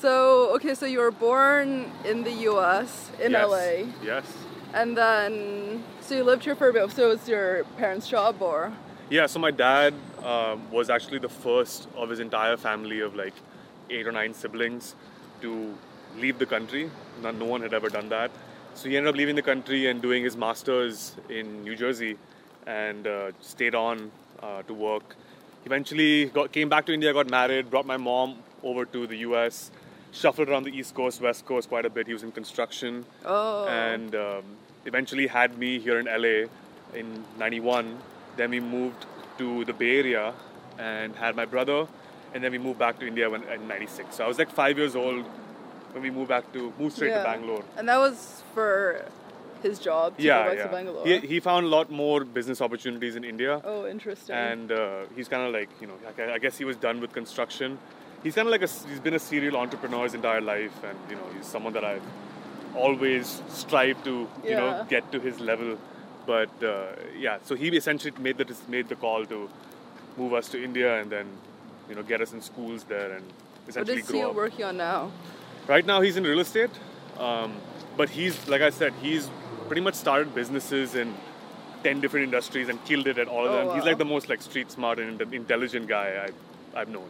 So, okay, so you were born in the US, in yes. LA. Yes. And then, so you lived here for a bit. So it was your parents' job, or? Yeah. So my dad um, was actually the first of his entire family of like eight or nine siblings to leave the country. Not, no one had ever done that. So he ended up leaving the country and doing his masters in New Jersey, and uh, stayed on uh, to work. Eventually, got came back to India, got married, brought my mom over to the U.S. Shuffled around the East Coast, West Coast quite a bit. He was in construction. Oh. and um, eventually had me here in LA in 91. Then we moved to the Bay Area and had my brother, and then we moved back to India when, in 96. So I was like five years old when we moved back to, moved straight to Bangalore. And that was for his job to yeah, go back yeah. to Bangalore. He, he found a lot more business opportunities in India. oh, interesting. and uh, he's kind of like you know I guess he was done with construction. He's kind of like a he's been a serial entrepreneur his entire life, and you know he's someone that I've always strived to you know get to his level. But uh, yeah, so he essentially made the made the call to move us to India and then you know get us in schools there and what essentially is he up. working on now? Right now he's in real estate, um, but he's like I said, he's pretty much started businesses in ten different industries and killed it at all of Oh, them. He's like the most like street smart and intelligent guy I've, I've known.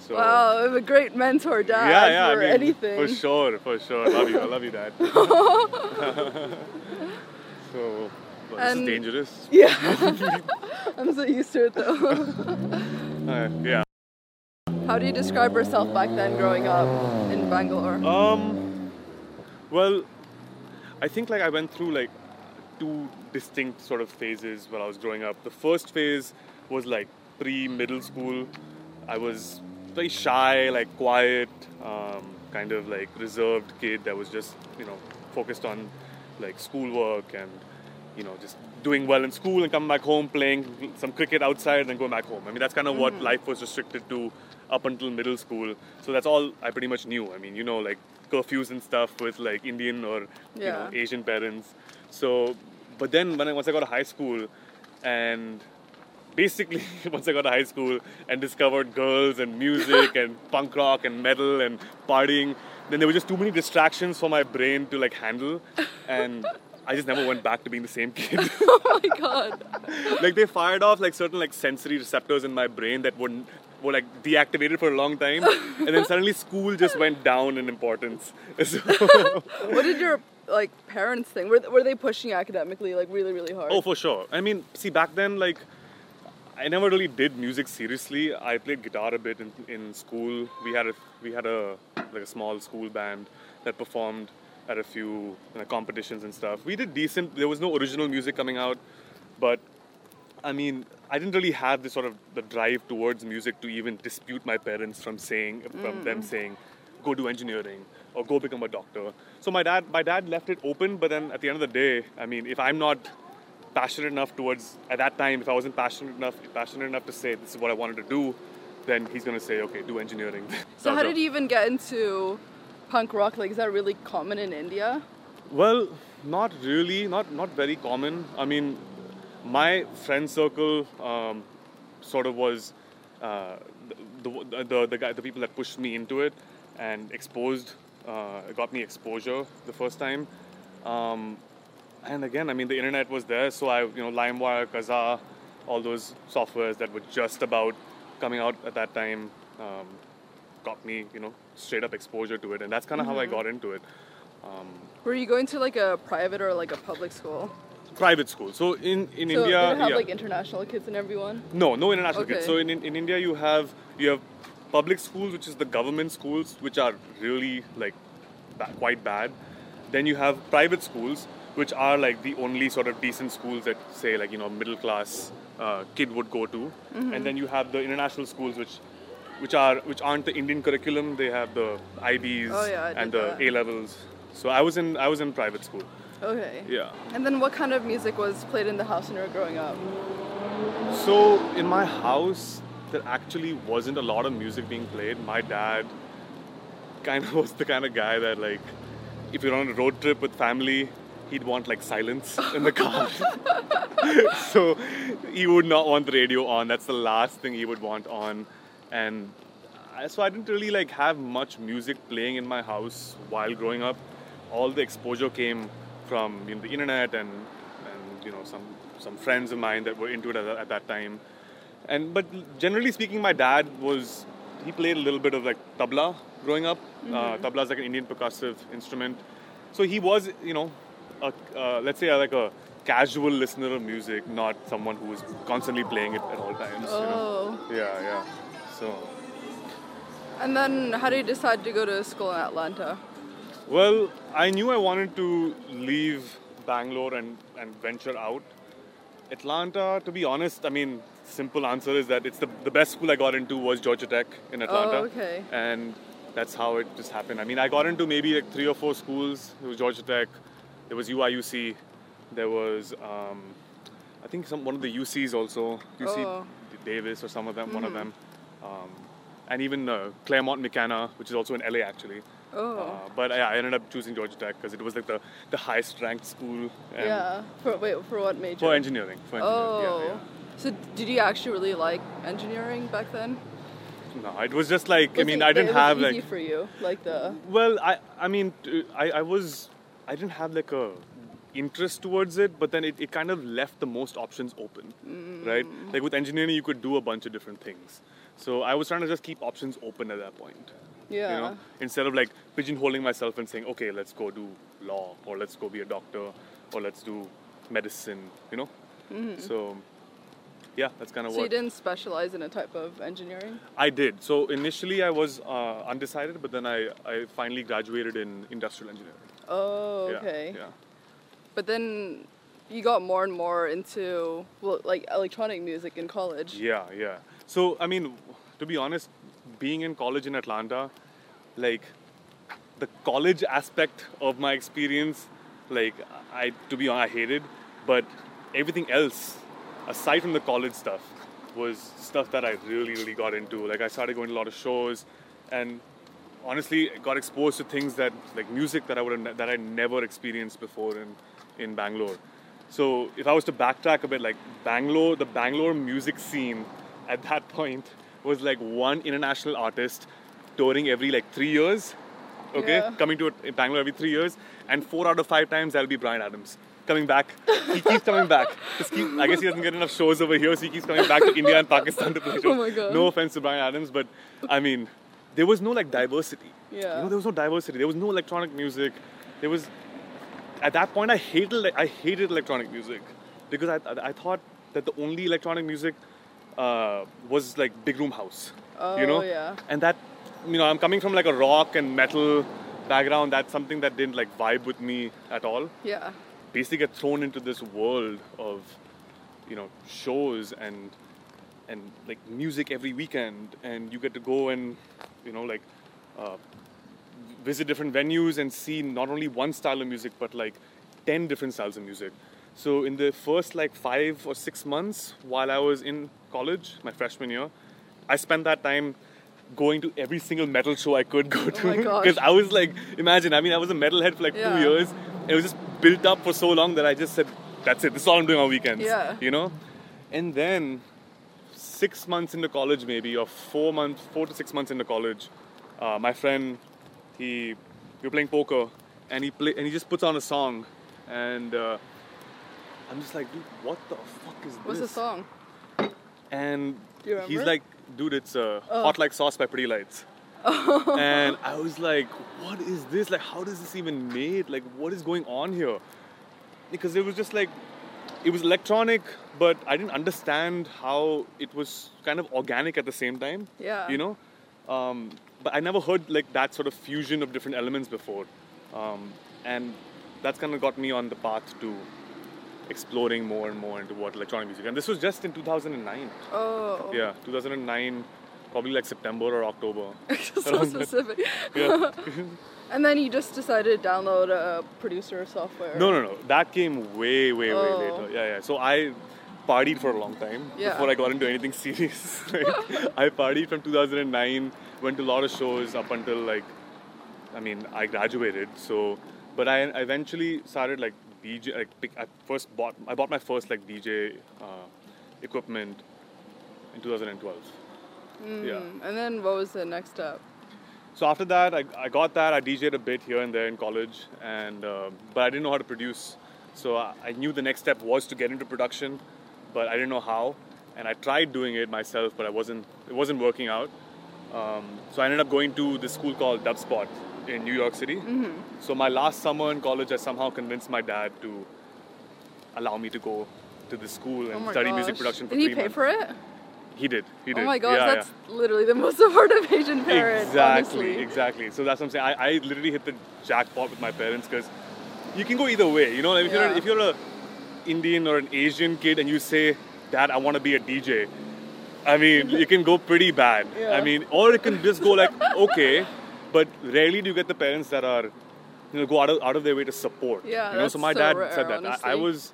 So Wow, I'm a great mentor, dad, yeah, yeah, for I mean, anything. for sure, for sure. I Love you, I love you, Dad. so well, this is dangerous. Yeah. I'm so used to it though. Uh, yeah. How do you describe yourself back then growing up in Bangalore? Um, well, I think like I went through like two distinct sort of phases when I was growing up. The first phase was like pre-middle school. I was very shy, like quiet, um, kind of like reserved kid that was just you know focused on like schoolwork and you know just doing well in school and coming back home playing some cricket outside and then going back home. I mean that's kind of what life was restricted to up until middle school. So that's all I pretty much knew. I mean you know like curfews and stuff with like Indian or you know Asian parents. So but then when I, once I got to high school and basically once I got to high school and discovered girls and music and punk rock and metal and partying, then there were just too many distractions for my brain to like handle, and I just never went back to being the same kid. oh my god. like they fired off like certain like sensory receptors in my brain that wouldn't were like deactivated for a long time, and then suddenly school just went down in importance. So, What did your like parents think? Were, were they pushing academically like really really hard? Oh, for sure. I mean, see, back then, like, I never really did music seriously. I played guitar a bit in, in school. We had a we had a like a small school band that performed at a few you know, competitions and stuff. We did decent. There was no original music coming out, but I mean, I didn't really have this sort of the drive towards music to even dispute my parents from saying from mm. them saying, go do engineering or go become a doctor. So my dad my dad left it open, but then at the end of the day, I mean, if I'm not passionate enough towards at that time, if I wasn't passionate enough passionate enough to say this is what I wanted to do, then he's gonna say, okay, do engineering. so how did you even get into punk rock? Like, is that really common in India? Well, not really, not not very common. I mean, my friend circle um, sort of was uh, the, the the the guy, the people that pushed me into it and exposed, uh, got me exposure the first time. Um, and again, I mean, the internet was there, so I, you know, LimeWire, Kazaa, all those softwares that were just about coming out at that time, um, got me, you know, straight up exposure to it, and that's kind of how I got into it. Um, Were you going to like a private or like a public school? private school. So in in so India, it have yeah. like international kids and everyone? no, no international kids. So in, in in India, you have you have public schools, which is the government schools, which are really like ba- quite bad. Then you have private schools, which are like the only sort of decent schools that say like you know middle class uh, kid would go to. Mm-hmm. And then you have the international schools, which which are which aren't the Indian curriculum. They have the IBs Oh, yeah, and the. A levels. So I was in I was in private school. Okay. Yeah. And then what kind of music was played in the house when you were growing up? So in my house, there actually wasn't a lot of music being played. My dad kind of was the kind of guy that like, if you're on a road trip with family, he'd want like silence in the car. so he would not want the radio on. That's the last thing he would want on, and so I didn't really like have much music playing in my house while growing up. All the exposure came from you know, the internet and and you know some some friends of mine that were into it at, at that time. And but generally speaking, my dad was he played a little bit of like tabla growing up. Uh, tabla is like an Indian percussive instrument. So he was you know a, uh, let's say I like a casual listener of music, not someone who is constantly playing it at all times. You know? Oh. Yeah, yeah. So. And then how did you decide to go to school in Atlanta? Well, I knew I wanted to leave Bangalore and, and venture out. Atlanta, to be honest, I mean, simple answer is that it's the, the best school I got into was Georgia Tech in Atlanta. Oh, okay. And that's how it just happened. I mean, I got into maybe like three or four schools. It was Georgia Tech, there was UIUC, there was, um, I think some one of the UCs also, UC Oh. Davis or some of them, one of them. Um, and even uh, Claremont McKenna, which is also in LA actually. Oh. Uh, but yeah, I ended up choosing Georgia Tech because it was like the, the highest ranked school. and- yeah. For wait, for what major? For engineering. For engineering. Oh. Yeah, So did you actually really like engineering back then? No, it was just like I mean it- I didn't it was have easy like for you, like the well I I mean I I was I didn't have like a interest towards it, but then it, it kind of left the most options open, right? Mm. Like with engineering, you could do a bunch of different things. So I was trying to just keep options open at that point. yeah. you know instead of like pigeonholing myself and saying okay let's go do law or let's go be a doctor or let's do medicine you know so yeah that's kind of Mm-hmm. So you didn't specialize in a type of engineering? i did so initially i was uh, undecided but then I, I finally graduated in industrial engineering Oh, Yeah, okay. yeah But then you got more and more into well, like electronic music in college. Yeah, yeah. So, I mean, to be honest, being in college in Atlanta, like the college aspect of my experience, like I, to be honest, I hated, but everything else, aside from the college stuff, was stuff that I really, really got into. Like I started going to a lot of shows, and honestly, got exposed to things that, like music that I would have, that I never experienced before in, in Bangalore. So if I was to backtrack a bit, like Bangalore, the Bangalore music scene at that point was like one international artist touring every like three years. Okay, Yeah. coming to Bangalore every three years, and four out of five times that'll be Bryan Adams coming back. He keeps coming back. Keep, I guess he doesn't get enough shows over here, so he keeps coming back to India and Pakistan to play oh shows. Oh my God. No offense to Bryan Adams, but I mean, there was no like diversity. Yeah. You know, there was no diversity. There was no electronic music. There was at that point I hated I hated electronic music because I, I, thought that the only electronic music uh, was like big room house. Oh, you know? Oh, yeah. And that you know I'm coming from like a rock and metal background. That's something that didn't like vibe with me at all. Yeah. Basically, get thrown into this world of you know shows and and like music every weekend, and you get to go and you know like. Uh, visit different venues and see not only one style of music but like 10 different styles of music so in the first like five or six months while i was in college my freshman year i spent that time going to every single metal show i could go to Oh because i was like imagine i mean i was a metalhead for like Yeah. two years it was just built up for so long that i just said that's it this is all i'm doing on weekends Yeah. you know and then six months into college maybe or four months four to six months into college uh, my friend he we were playing poker and he play and he just puts on a song and uh, I'm just like dude what the fuck is this? What's the song? and he's like dude it's uh, Oh. hot like sauce by pretty lights and I was like what is this like how does this even made like what is going on here because it was just like it was electronic but I didn't understand how it was kind of organic at the same time Yeah. you know um, but i never heard like that sort of fusion of different elements before um, and that's kind of got me on the path to exploring more and more into what electronic music and this was just in 2009 Oh. yeah 2009 probably like september or october so specific. yeah And then you just decided to download a producer software. No, no, no. That came way, way, way Oh. later. Yeah, yeah. So I partied for a long time Yeah. before I got into anything serious. Like, I partied from 2009, went to a lot of shows up until like, I mean, I graduated. So, but I, eventually started like DJ. Like, pick, I first bought, I bought my first like DJ uh, equipment in 2012. Yeah. Mm, And then what was the next step? So after that, I, I got that. I DJed a bit here and there in college, and uh, but I didn't know how to produce. So I, I knew the next step was to get into production, but I didn't know how. And I tried doing it myself, but I wasn't. It wasn't working out. Um, so I ended up going to this school called Dubspot in New York City. So my last summer in college, I somehow convinced my dad to allow me to go to this school and Oh study music production for Did he three pay months. for it? He did. He did. Oh my gosh, Yeah, yeah. that's literally the most supportive Asian parent. Exactly, honestly. exactly. So that's what I'm saying. I, I literally hit the jackpot with my parents because you can go either way. You know, if you're if you're a Indian or an Asian kid and you say, "Dad, I want to be a DJ," I mean, you can go pretty bad. Yeah. I mean, or it can just go like, okay, but rarely do you get the parents that are, you know, go out of out of their way to support. Yeah, you know. So my so dad rare, said that. I, I was,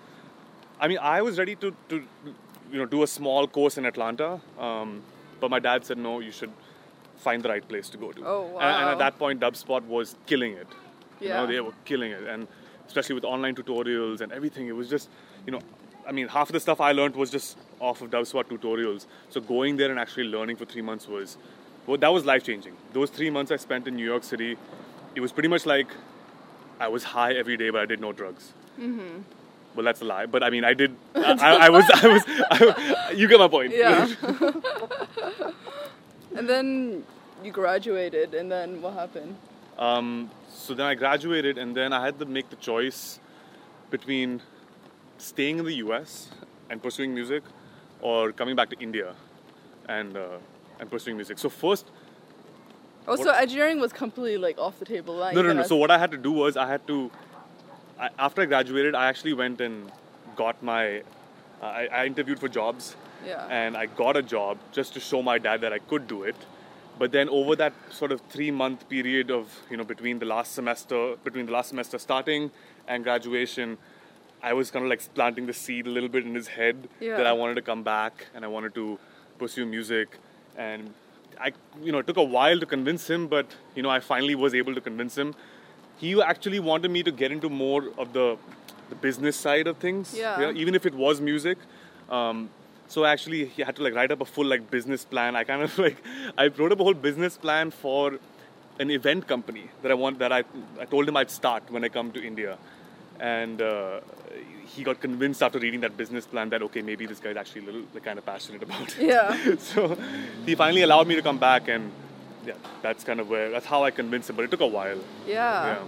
I mean, I was ready to to, you know, do a small course in Atlanta, um, but my dad said no. You should find the right place to go to. Oh, And, and at that point, Dubspot was killing it. You know, Yeah. they were killing it, and especially with online tutorials and everything, it was just, you know, I mean, half of the stuff I learned was just off of Dubspot tutorials. So going there and actually learning for three months was, well, that was life changing. Those three months I spent in New York City, it was pretty much like I was high every day, but I did no drugs. Mm-hmm. Well, that's a lie. But I mean, I did. I, I, I was. I was. I, you get my point. Yeah. and then you graduated, and then what happened? Um, so then I graduated, and then I had to make the choice between staying in the US and pursuing music, or coming back to India and uh, and pursuing music. So first, Oh, so engineering was completely like off the table. Like, no, no, no. So what I had to do was I had to. I, after I graduated, I actually went and got my. I, I interviewed for jobs, Yeah. and I got a job just to show my dad that I could do it. But then over that sort of three month period of you know between the last semester between the last semester starting and graduation, I was kind of like planting the seed a little bit in his head Yeah. that I wanted to come back and I wanted to pursue music and I you know it took a while to convince him but you know I finally was able to convince him. He actually wanted me to get into more of the the business side of things. Yeah. you know, even if it was music. Um, so actually, he had to like write up a full like business plan. I kind of like I wrote up a whole business plan for an event company that I want that I I told him I'd start when I come to India, and uh, he got convinced after reading that business plan that okay maybe this guy's actually a little like, kind of passionate about it. Yeah. so he finally allowed me to come back and. Yeah, that's kind of where that's how I convinced him, but it took a while. yeah. Yeah.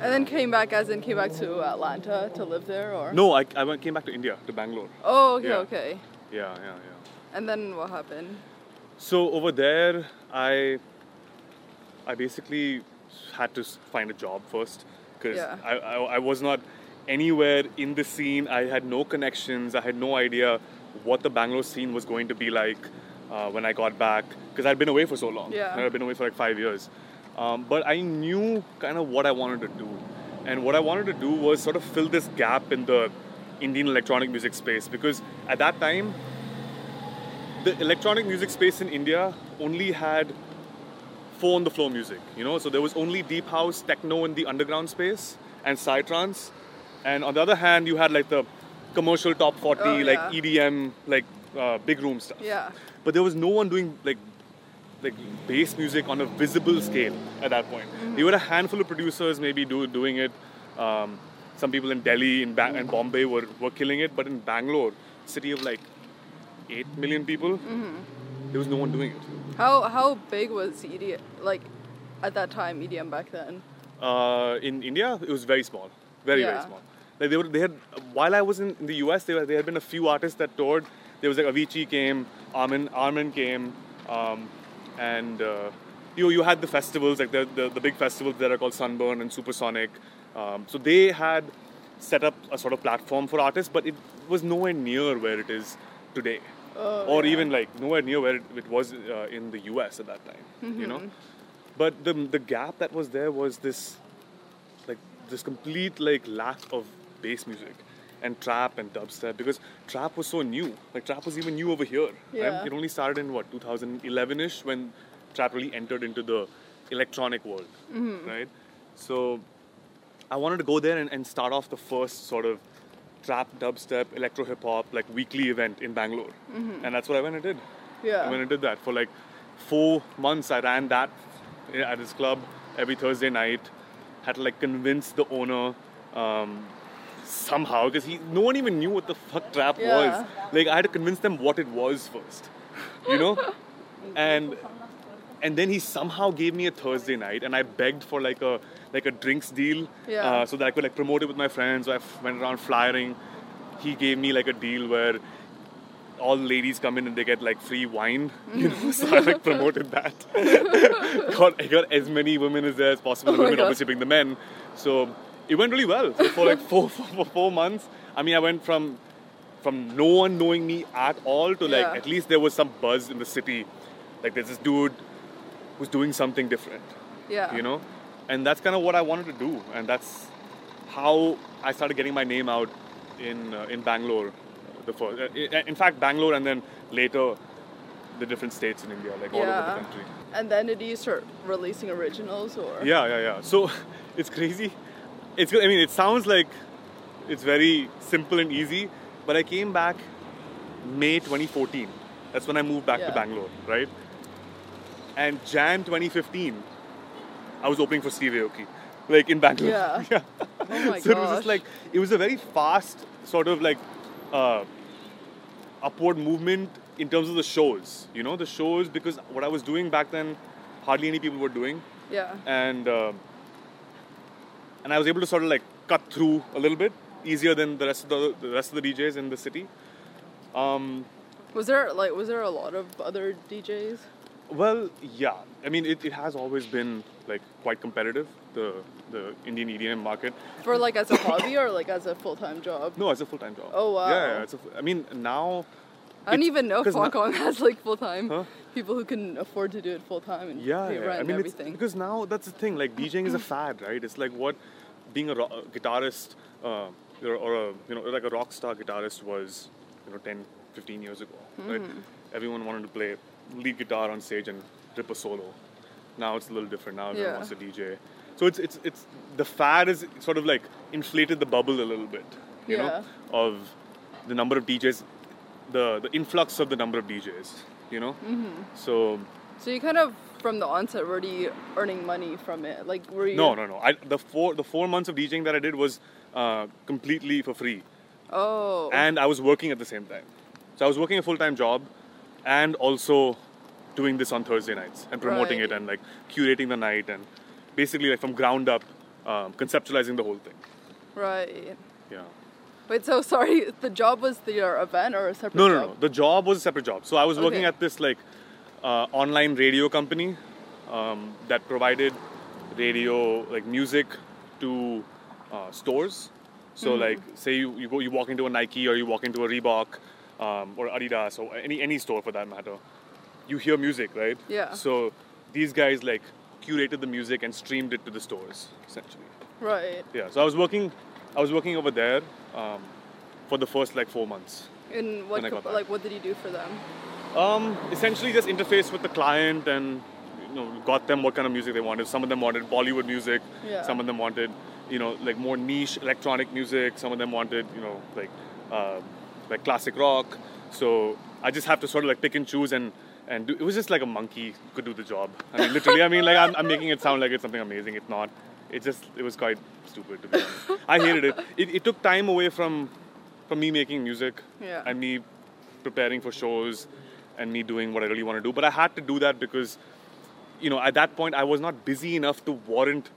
And then came back, as in came back to Atlanta to live there, or? No, I, I went, came back to India, to Bangalore. Oh, okay, Yeah. okay. Yeah, yeah, yeah. And then what happened? So over there, I I basically had to find a job first because Yeah. I, I I was not anywhere in the scene. I had no connections. I had no idea what the Bangalore scene was going to be like uh, when I got back because I'd been away for so long. Yeah. I'd been away for like five years. Um, but I knew kind of what I wanted to do, and what I wanted to do was sort of fill this gap in the Indian electronic music space because at that time the electronic music space in India only had four on the floor music, you know, so there was only deep house, techno in the underground space, and psytrance. And on the other hand, you had like the commercial top 40, Oh, like. EDM, like uh, big room stuff. Yeah. But there was no one doing like like bass music on a visible scale at that point. There were a handful of producers maybe do, doing it. Um, some people in Delhi in ba- and Bombay were, were killing it, but in Bangalore, city of like eight million people, there was no one doing it. How how big was EDM like at that time EDM back then? Uh, in India, it was very small, very very small. Like they were, they had while I was in, the US, there, were, there had been a few artists that toured. There was like Avicii came, Armin Armin came, um, and uh, you you had the festivals like the, the the big festivals that are called Sunburn and Supersonic. Um, so they had set up a sort of platform for artists, but it was nowhere near where it is today, Oh, or yeah. even like nowhere near where it, it was uh, in the US at that time. You know. But the the gap that was there was this like this complete like lack of bass music and trap and dubstep because trap was so new. Like trap was even new over here. right? Yeah. It only started in what 2011ish when trap really entered into the electronic world, Mm-hmm. right? So I wanted to go there and, and start off the first sort of trap, dubstep, electro hip hop like weekly event in Bangalore, and that's what I went and did. Mm-hmm. Yeah. I went and did that for like four months. I ran that at this club every Thursday night. Had to like convince the owner um, somehow because he no one even knew what the fuck trap Yeah. was. Like I had to convince them what it was first, you know, and and then he somehow gave me a Thursday night, and I begged for like a like a drinks deal, Yeah. uh, so that I could like promote it with my friends. So I f- went around flyering. He gave me like a deal where all the ladies come in and they get like free wine, you know. So I like promoted that. got I got as many women as there as possible. Oh The my women obviously being the men. So it went really well. So for like four, four, four, four months. I mean, I went from from no one knowing me at all to like Yeah. at least there was some buzz in the city. Like there's this dude who's doing something different, Yeah. you know, and that's kind of what I wanted to do, and that's how I started getting my name out in uh, in Bangalore. The first, uh, in fact, Bangalore, and then later the different states in India, like all over the country. And then did you start releasing originals or? Yeah, yeah, yeah. So it's crazy. It's I mean, it sounds like it's very simple and easy, but I came back May 2014. That's when I moved back Yeah. to Bangalore, right? And Jan 2015, I was opening for Steve Aoki, like in Bangalore. Yeah. Oh my so it was just like it was a very fast sort of like uh, upward movement in terms of the shows. You know, the shows because what I was doing back then, hardly any people were doing Yeah. and um and I was able to sort of like cut through a little bit easier than the rest of the, the rest of the DJs in the city. Um, Was there like was there a lot of other DJs? well, yeah, I mean it, it has always been like quite competitive the the Indian EDM market. For like as a hobby or like as a full time job? No, as a full time job. Oh, wow. Yeah, yeah it's a, I mean now. I it's- even know 'cause Hong Kong has like full time Huh? people who can afford to do it full time and Yeah, pay yeah. rent I mean, it's, everything. because now that's the thing. Like DJing is a fad, right? It's like what being a, ro- a guitarist uh, or, or a you know like a rock star guitarist was, you know, 10, 15 years ago, right? Everyone wanted to play lead guitar on stage and rip a solo. Now it's a little different. Now everyone Yeah. wants to DJ. So it's it's it's the fad is sort of like inflated the bubble a little bit, you Yeah. know, of the number of DJs, the the influx of the number of DJs, you know. Mm-hmm. So So you kind of from the onset were you earning money from it? Like were you No, no, no. I, the four the four months of DJing that I did was uh, completely for free, Oh. and I was working at the same time. So I was working a full time job, and also doing this on Thursday nights and promoting Right. it and like curating the night and basically like from ground up um, conceptualizing the whole thing. right. Yeah. Wait, so sorry, the job was the, event or a separate No, no, job? no. The job was a separate job. So I was working at this like uh, online radio company um, that provided radio like music to uh, stores. So Mm-hmm. like, say you, you go you walk into a Nike or you walk into a Reebok um, or Adidas or any any store for that matter, you hear music, right? Yeah. So these guys like curated the music and streamed it to the stores essentially. Right. Yeah. So I was working, I was working over there um, for the first like four months. And what When I got co- like what did you do for them? Um, essentially, just interface with the client and you know got them what kind of music they wanted. Some of them wanted Bollywood music. Yeah. Some of them wanted you know like more niche electronic music. Some of them wanted you know like um like classic rock. So I just have to sort of like pick and choose and and do, it was just like a monkey could do the job. I mean, literally. I mean, like I'm, I'm making it sound like it's something amazing. It's not. It just it was quite stupid to be honest. I hated it. it. It took time away from from me making music Yeah. and me preparing for shows and me doing what I really want to do. But I had to do that because, you know, at that point I was not busy enough to warrant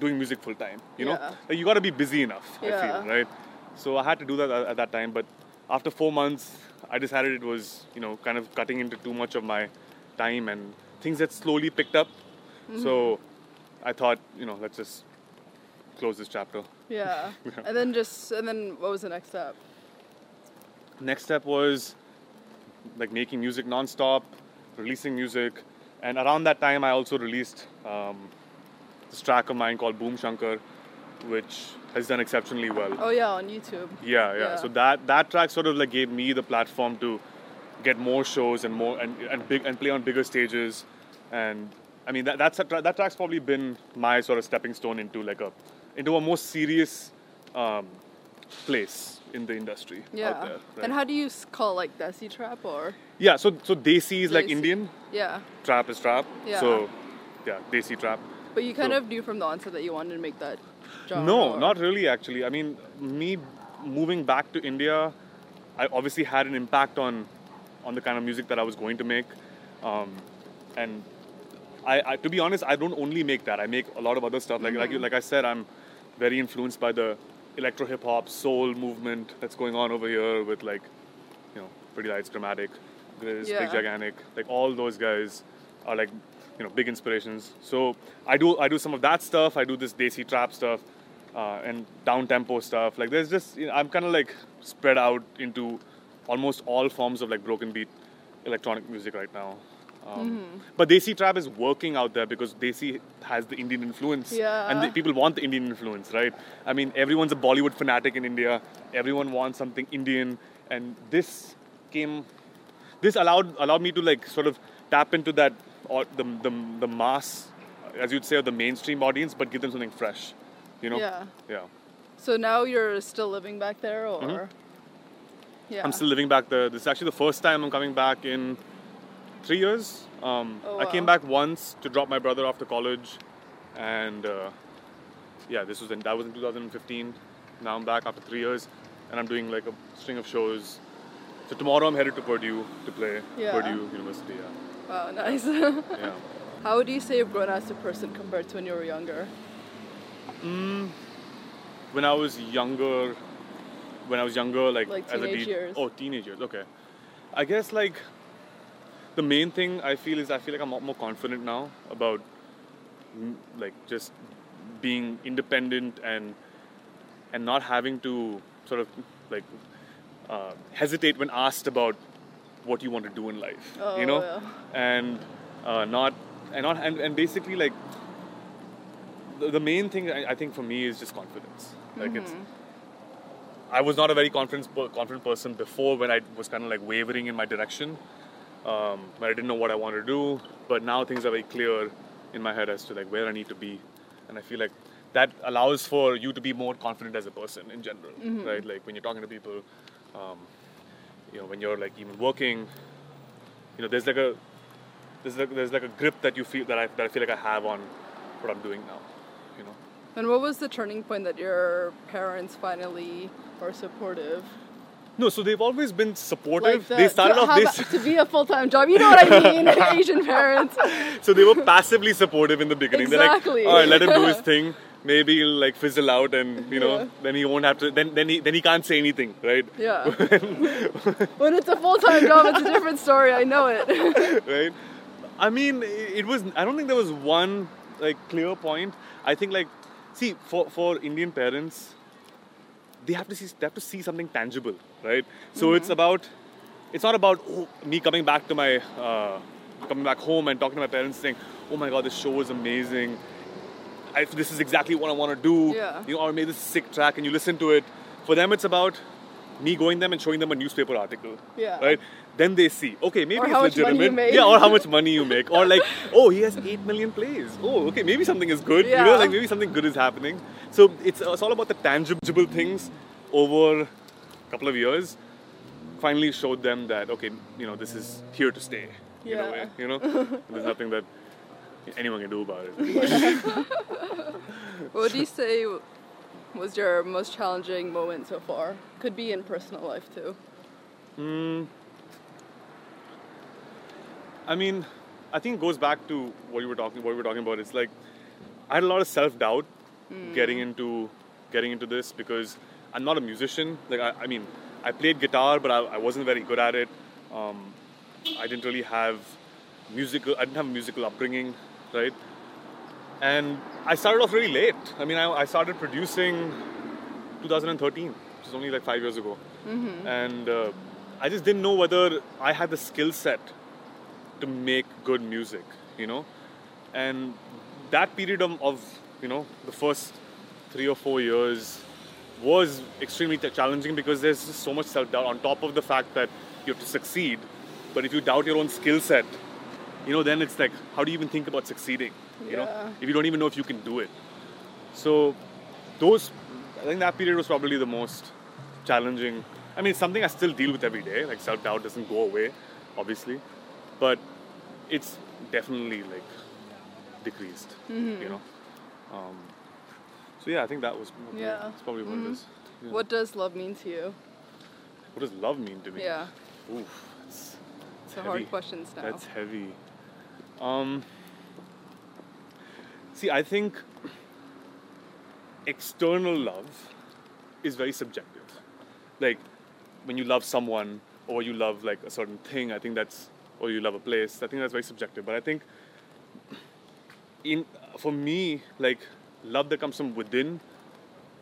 doing music full time. You know, Yeah. like you got to be busy enough. I Yeah. feel right. So I had to do that at, at that time. But after four months, I decided it was you know kind of cutting into too much of my time and things had slowly picked up. Mm-hmm. So I thought you know let's just close this chapter. Yeah. and then just and then what was the next step? next step was like making music non-stop releasing music And around that time, I also released um, this track of mine called Boom Shankar, which has done exceptionally well. Oh yeah, on YouTube. Yeah, yeah, Yeah. So that that track sort of like gave me the platform to get more shows and more and, and big and play on bigger stages, and I mean that that's a tra- that track's probably been my sort of stepping stone into like a into a more serious um, place in the industry Yeah. out there. right? And how do you call like Desi trap or? yeah, so so Desi is like Indian, Yeah. trap is trap. Yeah. So yeah, Desi trap. But you kind So- of knew from the onset that you wanted to make that genre. No, or- not really. Actually, I mean, me moving back to India, I obviously had an impact on on the kind of music that I was going to make, um, and I, I, to be honest, I don't only make that. I make a lot of other stuff. Like like you, like I said, I'm very influenced by the electro hip hop soul movement that's going on over here with like, you know, Pretty Lights, Gramatik, GRiZ, Yeah. Big Gigantic, like all those guys are like, you know, big inspirations. So I do I do some of that stuff. I do this Desi trap stuff uh, and down tempo stuff. Like there's just you know, I'm kind of like spread out into almost all forms of like broken beat electronic music right now. Um, But Desi trap is working out there because Desi has the Indian influence, Yeah. and the, people want the Indian influence, right? I mean, everyone's a Bollywood fanatic in India. Everyone wants something Indian, and this came. This allowed allowed me to like sort of tap into that or the the, the mass, as you'd say, or the mainstream audience, but give them something fresh, you know? Yeah. Yeah. So now you're still living back there, or? Mhm. Yeah. I'm still living back there. This is actually the first time I'm coming back in three years. Um, Oh, I came wow. back once to drop my brother off to college, and uh, yeah, this was in that was in 2015. Now I'm back after three years, and I'm doing like a string of shows. So tomorrow I'm headed to Purdue to play Yeah. Purdue University. Yeah. Wow, nice. yeah. How would you say you've grown as a person compared to when you were younger? When I was younger, when I was younger, like, Like as a teenage D- years. Oh, teenage years. Okay. I guess like the main thing I feel is I feel like I'm a lot more confident now about mm, like just being independent and and not having to sort of like uh, hesitate when asked about what you want to do in life. Oh, you know, yeah. and uh, not and not and, and basically like the, the main thing I, I think for me is just confidence. Like it's I was not a very confident confident person before when I was kind of like wavering in my direction, um, when I didn't know what I wanted to do. But now things are very clear in my head as to like where I need to be, and I feel like that allows for you to be more confident as a person in general, right? Like when you're talking to people, um, you know, when you're like even working, you know, there's like a there's like, there's like a grip that you feel that I that I feel like I have on what I'm doing now, you know. And what was the turning point that your parents finally were supportive? No, so they've always been supportive. the- they started off this. to be a full time job. You know what I mean? Asian parents. So they were passively supportive in the beginning. Exactly. They're like, all right, let him do his thing. Maybe he'll like fizzle out, and you know, Yeah. then he won't have to. Then then he then he can't say anything, right? Yeah. when it's a full time job, it's a different story. I know it. right? I mean, it was. I don't think there was one like clear point. I think like, see, for for Indian parents, they have to see they have to see something tangible, right? So it's about. It's not about oh, me coming back to my uh, coming back home and talking to my parents saying, "Oh my God, this show is amazing. I, this is exactly what I want to do." Yeah. You know, or maybe this sick track, and you listen to it. For them, it's about me going them and showing them a newspaper article. Yeah. Right. Then they see, okay, maybe Or it's how much money you legitimate. Yeah, or how much money you make. Or like, oh, he has 8 million plays. Oh, okay, maybe something is good. You know, like maybe something good is happening. So it's, it's all about the tangible things over a couple of years. Finally showed them that, okay, you know, this is here to stay. In Yeah. a way, you know? There's nothing that anyone can do about it. what do you say was your most challenging moment so far? Could be in personal life too. Hmm. I mean, I think it goes back to what you were talking what we were talking about. It's like I had a lot of self doubt getting into getting into this because I'm not a musician. Like I, I mean, I played guitar, but I, I wasn't very good at it. Um, I didn't really have musical. I didn't have a musical upbringing, right? And I started off really late. I mean, I, I started producing 2013, which is only like five years ago, and uh, I just didn't know whether I had the skill set to make good music, you know, and that period of, of you know the first three or four years was extremely t- challenging because there's just so much self doubt on top of the fact that you have to succeed. But if you doubt your own skill set, you know, then it's like, how do you even think about succeeding? You know, if you don't even know if you can do it. So, those, I think that period was probably the most challenging. I mean, it's something I still deal with every day. Like self doubt doesn't go away, obviously, but it's definitely like decreased. Mm-hmm. You know. Um, so yeah, I think that was probably, Yeah. that's probably what Mhm. it is. Yeah. What does love mean to you? What does love mean to me? Yeah, Oof, it's, it's a heavy. hard questions now. That's heavy. Um, see, I think external love is very subjective. Like when you love someone or you love like a certain thing, I think that's, or you love a place, I think that's very subjective. But I think in for me, like love that comes from within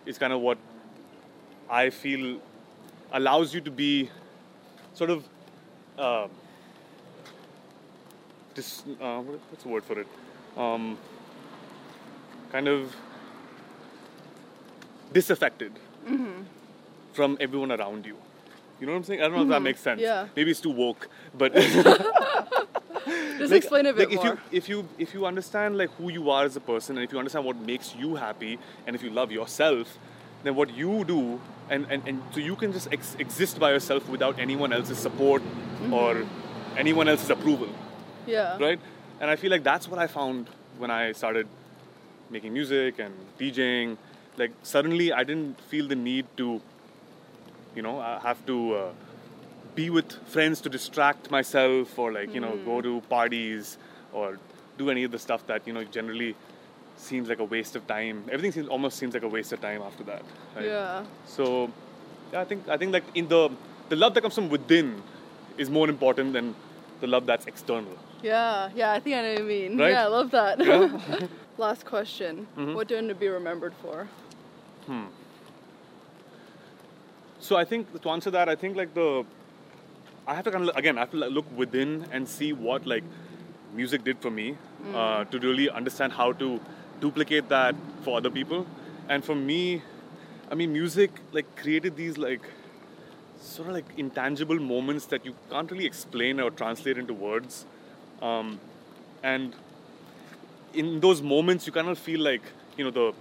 is kind of what I feel allows you to be sort of uh, dis, uh, what's the word for it? Um, kind of disaffected from everyone around you. You know what I'm saying? I don't know if that makes sense. Yeah. Maybe it's too woke, but Just explain a bit like if more. you if you if you understand like who you are as a person and if you understand what makes you happy and if you love yourself then what you do and and, and so you can just ex- exist by yourself without anyone else's support Mm-hmm. or anyone else's approval yeah. right and i feel like that's what i found when i started making music and djing like suddenly i didn't feel the need to you know i have to uh, be with friends to distract myself or like you know go to parties or do any of the stuff that you know generally seems like a waste of time everything seems almost seems like a waste of time after that right? Yeah. so yeah, i think i think like in the the love that comes from within is more important than the love that's external Yeah, yeah, I think I know what you mean. Right? Yeah, I love that. Yeah. Mm-hmm. Last question. What do you want to be remembered for? So I think to answer that, I think like the I have to kind of again I have to look within and see what like music did for me uh, to really understand how to duplicate that for other people. And for me, I mean, music like created these like sort of like intangible moments that you can't really explain or translate into words. Um, and in those moments, you kind of feel like you know the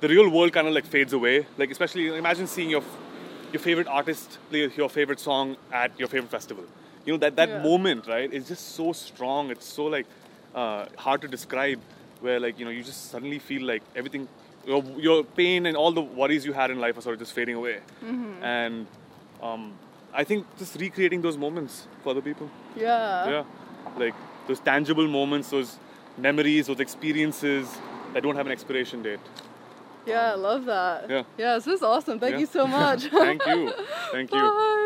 the real world kind of like fades away. Like especially imagine seeing your your favorite artist play your favorite song at your favorite festival. You know that that Yeah. moment, right? Is just so strong. It's so like uh, hard to describe. Where like you know you just suddenly feel like everything, your your pain and all the worries you had in life are sort of just fading away. And um, I think just recreating those moments for other people. Yeah. Yeah, like those tangible moments, those memories, those experiences that don't have an expiration date. Yeah, I love that. Yeah. Yeah, this is awesome. Thank Yeah. you so much. Thank you. Thank you. Bye.